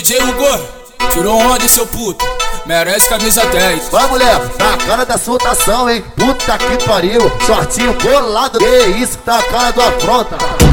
DJ Hugo, tirou onda, seu puto. Merece camisa 10. Vai, mulher, tá a cara da soltação, hein? Puta que pariu, shortinho colado. Que isso, tá a cara do afronta.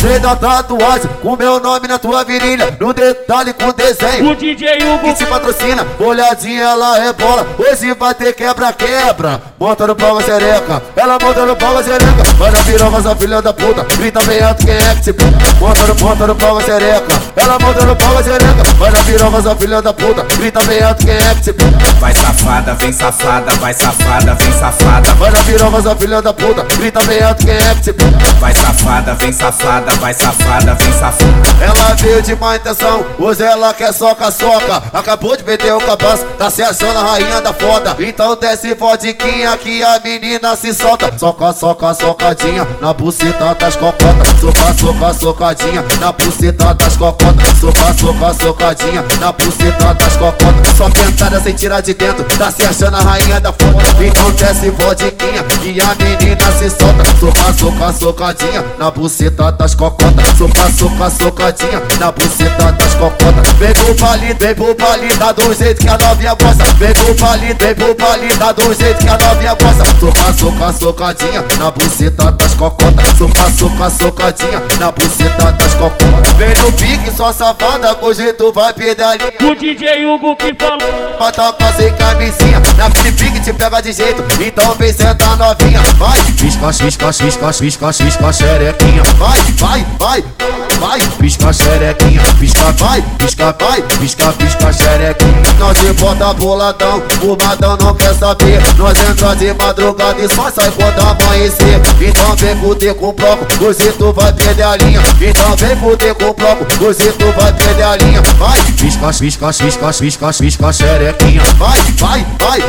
Gostei da tatuagem com meu nome na tua virilha No detalhe com desenho. O DJ Hugo que te patrocina Olhadinha, ela rebola Hoje vai ter quebra-quebra. Monta no pau a xereca Ela monta no pau a xereca Vai na piroca, essa filha da puta. Grita bem alto quem é que te pega Monta no, monta no pau a xereca Ela monta no pau a xereca Vai na piroca, essa filha da puta. Grita bem alto quem é que te pega Vai safada, vem safada, vai safada, vem safada. Vai na piroca, essa filha da puta Grita bem alto quem é que te pega Vai safada, vem safada, vai safada, vem safada. Ela veio de má intenção, hoje ela quer soca-soca Acabou de vender o cabaço, tá se achando a rainha da foda. Então desce vodquinha que a menina se solta. Soca, soca, socadinha na buceta das cocotas. Soca, soca, socadinha na buceta das cocotas. Soca, soca, socadinha na buceta das cocotas. Só tentada sem tirar de dentro, tá achando a rainha da Então desce vodquinha que a menina se solta. Soca, soca, socadinha na buceta das cocotas. Soca, soca, socadinha na buceta das cocotas. Vem pro palito, vem pro palito, dá do jeito que a novinha gosta. Vem pro palito, vem pro palito, dá do jeito que a novinha gosta. Soca, soca, socadinha na buceta das cocotas. Soca, soca, socadinha na buceta das cocotas. Vem no pique, só safada, com jeito vai perder a linha O DJ Hugo que falou. Bota sem camisinha. Na Felipe que te pega de jeito Então vem sentar novinha Vai, pisca, pisca, pisca, pisca, pisca, xerequinha Vai, vai, vai, vai. Pisca, xerequinha, pisca, vai Pisca, vai, pisca, pisca, xerequinha. Nós te bota boladão O madão não quer saber. Nós entra de madrugada e só sai quando amanhecer Então fuder com o bloco Hoje tu vai perder a linha. Então vem fuder com o bloco Hoje tu vai perder a linha. Vai, pisca, pisca, pisca, pisca, pisca, xerequinha. Vai, vai, vai,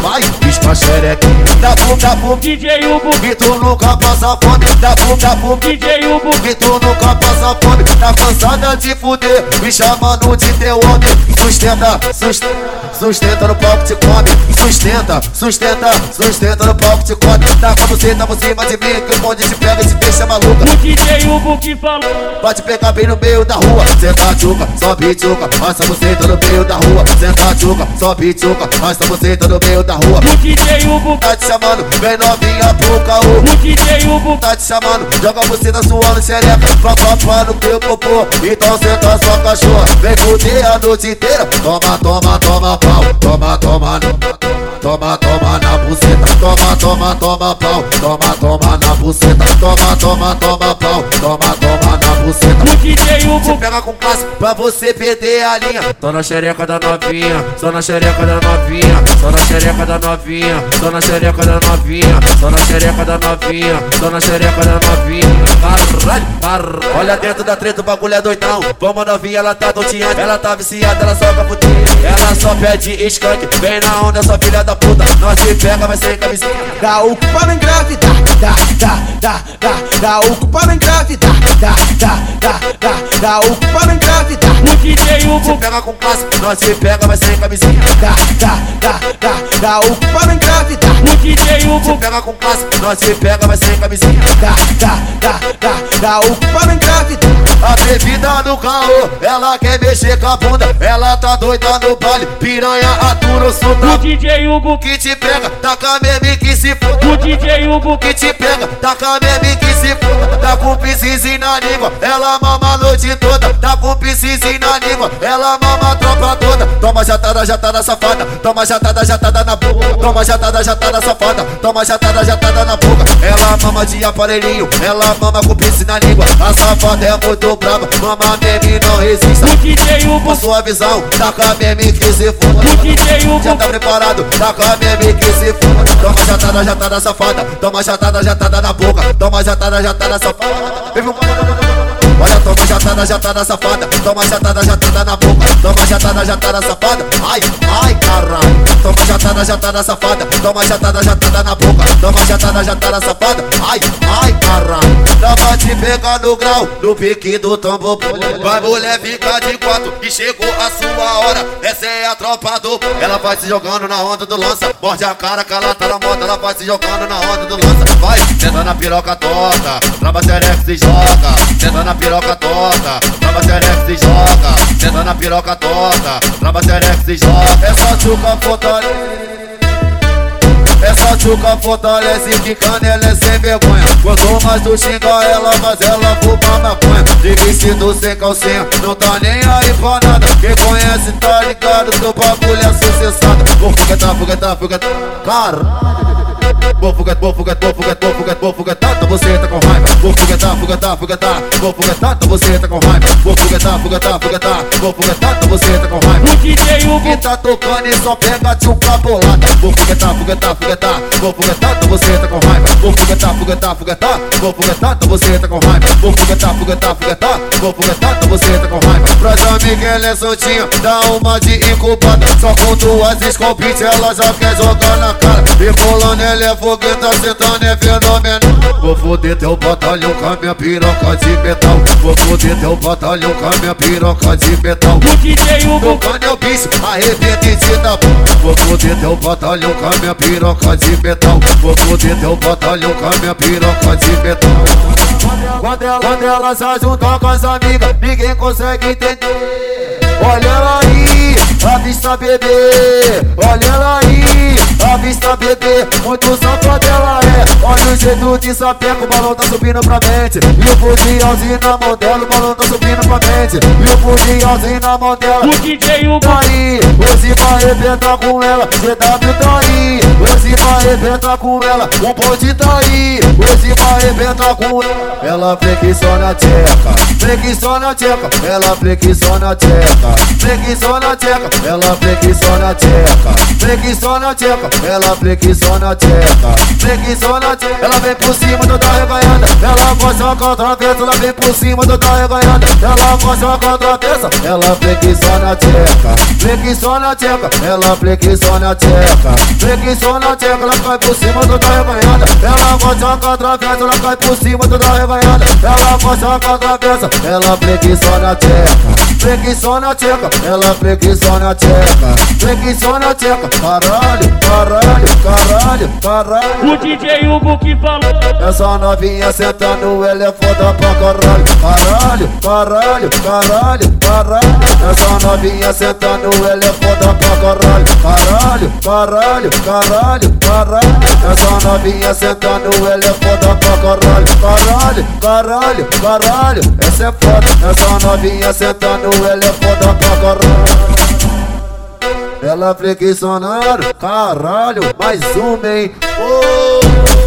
vai Pisca, xerequinha. Dá bum, bum. DJ Hugo. Que tu nunca passa fome. Dá bum, bum. DJ Hugo. Que tu nunca passa fome. Tá cansada de fuder. Me chamando de teu homem. Sustenta, sustenta Sustenta no palco te come. Sustenta, sustenta, sustenta no palco te come. Tá com você, tá por cima de mim Que o bonde te pega e te deixa maluca. O DJ Hugo que falou. Pode pegar bem no meio da rua. Senta tchuca, sobe tchuca Passa você tá no meio da rua. Senta tchuca, sobe tchuca Passa você tá no meio da rua. O DJ Hugo Tá te chamando, vem novinha pro caô. O DJ Hugo tá te chamando, joga você na sua no xereca, pra papar no teu popô. Então senta sua cachorra, vem fuder a noite inteira. Toma, toma, toma pau, toma, toma, no- toma, toma na buceta. Toma, toma, toma pau, toma, toma na buceta. Toma, toma, toma pau, toma, toma buceta. DJ Você Hugo pega com classe pra você perder a linha. Tô na xereca da novinha, tô na xereca da novinha, tô na xereca da novinha, tô na xereca da novinha, tô na xereca da novinha, tô na xereca da novinha. Caralho. Olha dentro da treta, o bagulho é doidão. Vamos novinha, ela tá doteando, ela tá viciada, ela só pra fuder. Ela só pede skunk, vem na onda, sua filha da puta. Nós te pega, vai sem camisinha. Dá o cu para engravidar, dá, dá, dá, dá, dá o cu para engravidar, dá, dá, dá, dá, dá o cu para engravidar, O DJ Você Hugo pega com classe, nós te pega, vai sem camisinha. dá, dá, dá, dá, dá o cu para engravidar, O DJ Você Hugo pega com classe, nós te pega, vai sem camisinha. dá, dá, dá, dá, dá o cu para engravidar, A bebida no carro, ela quer mexer com a bunda. Ela tá doida no baile, piranha atura o O sotaque. DJ Hugo Que te pega, taca meme que se O foda. DJ Hugo Que te pega, taca meme que se foda. Tá com piscizinho na língua, ela mama a noite toda. Tá com piscizinho na língua, ela mama a tropa toda. Toma jatada, jatada safada. Toma jatada, jatada na boca. Toma jatada, jatada safada. Toma jatada, jatada na boca. Ela mama de aparelhinho, ela mama com piercing na língua. A safada é muito brava, mama meme não resista. DJ Com Hugo sua visão, taca meme que se foda. DJ Hugo Já tá preparado, taca meme que se foda. Toma jatada, jatada safada. Toma jatada, jatada na boca. Toma jatada, jatada safada. Vem, vem, toma jatada, jatada safada. Toma jatada, jatada na boca. Toma jatada, jatada safada. Ai, ai, caralho. Toma jatada, jatada safada. Toma jatada, jatada na boca. Toma jatada, jatada safada. Ai, ai, caralho. ela vai te pegar no grau, no pique do tambor. Vai mulher ficar de quatro e chegou a sua hora. Essa é a tropa do. Ela vai se jogando na onda do lança. Morde a cara que tá na moda. Ela vai se jogando na onda do lança. Vai, senta na piroca torta. Trava xereca se joga. Senta na piroca torta. Trava xereca se joga. Senta na piroca torta. Trava xereca se joga. Essa chuca fortalece. Essa tchuca fortalece que canela é sem vergonha Quanto mais tu xinga ela, mais ela fuma maconha De vestido sem calcinha, não tá nem aí pra nada Quem conhece tá ligado o bagulho é sucessado Vou foguetar, foguetar, foguetar Caralho Vou foguetar, vou foguetar, vou foguetar, vou foguetar, então você tá com raiva Vou foguetar, foguetar, foguetar Vou então você tá com raiva Vou foguetar, foguetar, foguetar Vou então você tá com raiva O DJ Hugo que tá tocando e só pega tchuca bolada Vou foguetar, foguetar, foguetar Vou então você tá com raiva Vou foguetar, foguetar, foguetar Vou então você tá com raiva Vou foguetar, foguetar, foguetar Vou então você tá com raiva Pras amigas ela é soltinha Dá uma de incubada Só com duas escopite ela já quer jogar na cara E pulando ela é fogueta, sentando é fenomenal Vou foder teu batalhão com a minha piroca de metal. Vou foder teu batalhão com a minha piroca de metal. O DJ Hugo. Tocando é o bicho, dá Vou foder teu batalhão com a minha piroca de metal. Vou foder teu batalhão com a minha piroca de metal. Quando ela, quando ela se junta com as amigas, ninguém consegue entender. Olha ela aí, a vista bebê. Olha ela aí, vista bebê Muito safada ela é. Olha o jeito de sapeca, o balão tá subindo pra mente E o fuzilzinho na mão dela, o balão tá subindo pra mente E o fuzilzinho na mão dela. O DJ Hugo. Tá aí, hoje vai arrebentar com ela. GW tá aí, hoje vai arrebentar com ela. Um ponte tá aí, hoje vai arrebentar com ela. Ela flexiona a tcheca, flexiona a tcheca. Ela flexiona a tcheca, flexiona a tcheca. Ela flexiona a tcheca, flexiona a tcheca. Ela flexiona a tcheca, flexiona a tcheca. Ela vem por cima toda reganhada Ela gosta com a travessa, ela vem por cima toda reganhada Ela gosta com a travessa, ela flexiona a tcheca. Flexiona a tcheca, ela flexiona a tcheca. Flexiona a tcheca, ela cai por cima toda reganhada Ela gosta com a travessa, ela cai por cima toda reganhada Ela gosta com a travessa, ela flexiona a tcheca Flexiona a tcheca, ela flexiona a tcheca Flexiona a tcheca, caralho, caralho, caralho, caralho. O DJ Hugo que falou. Essa novinha sentando, ela é foda pra caralho. Caralho, caralho, caralho, caralho. Essa novinha sentando, ela é foda pra caralho. Caralho, caralho, caralho, caralho. Essa novinha sentando, ela é foda pra caralho. Caralho, caralho, caralho. Essa é foda. Essa novinha sentando, ela é foda pra caralho ela flexionando, caralho, mais uma, hein? Oh!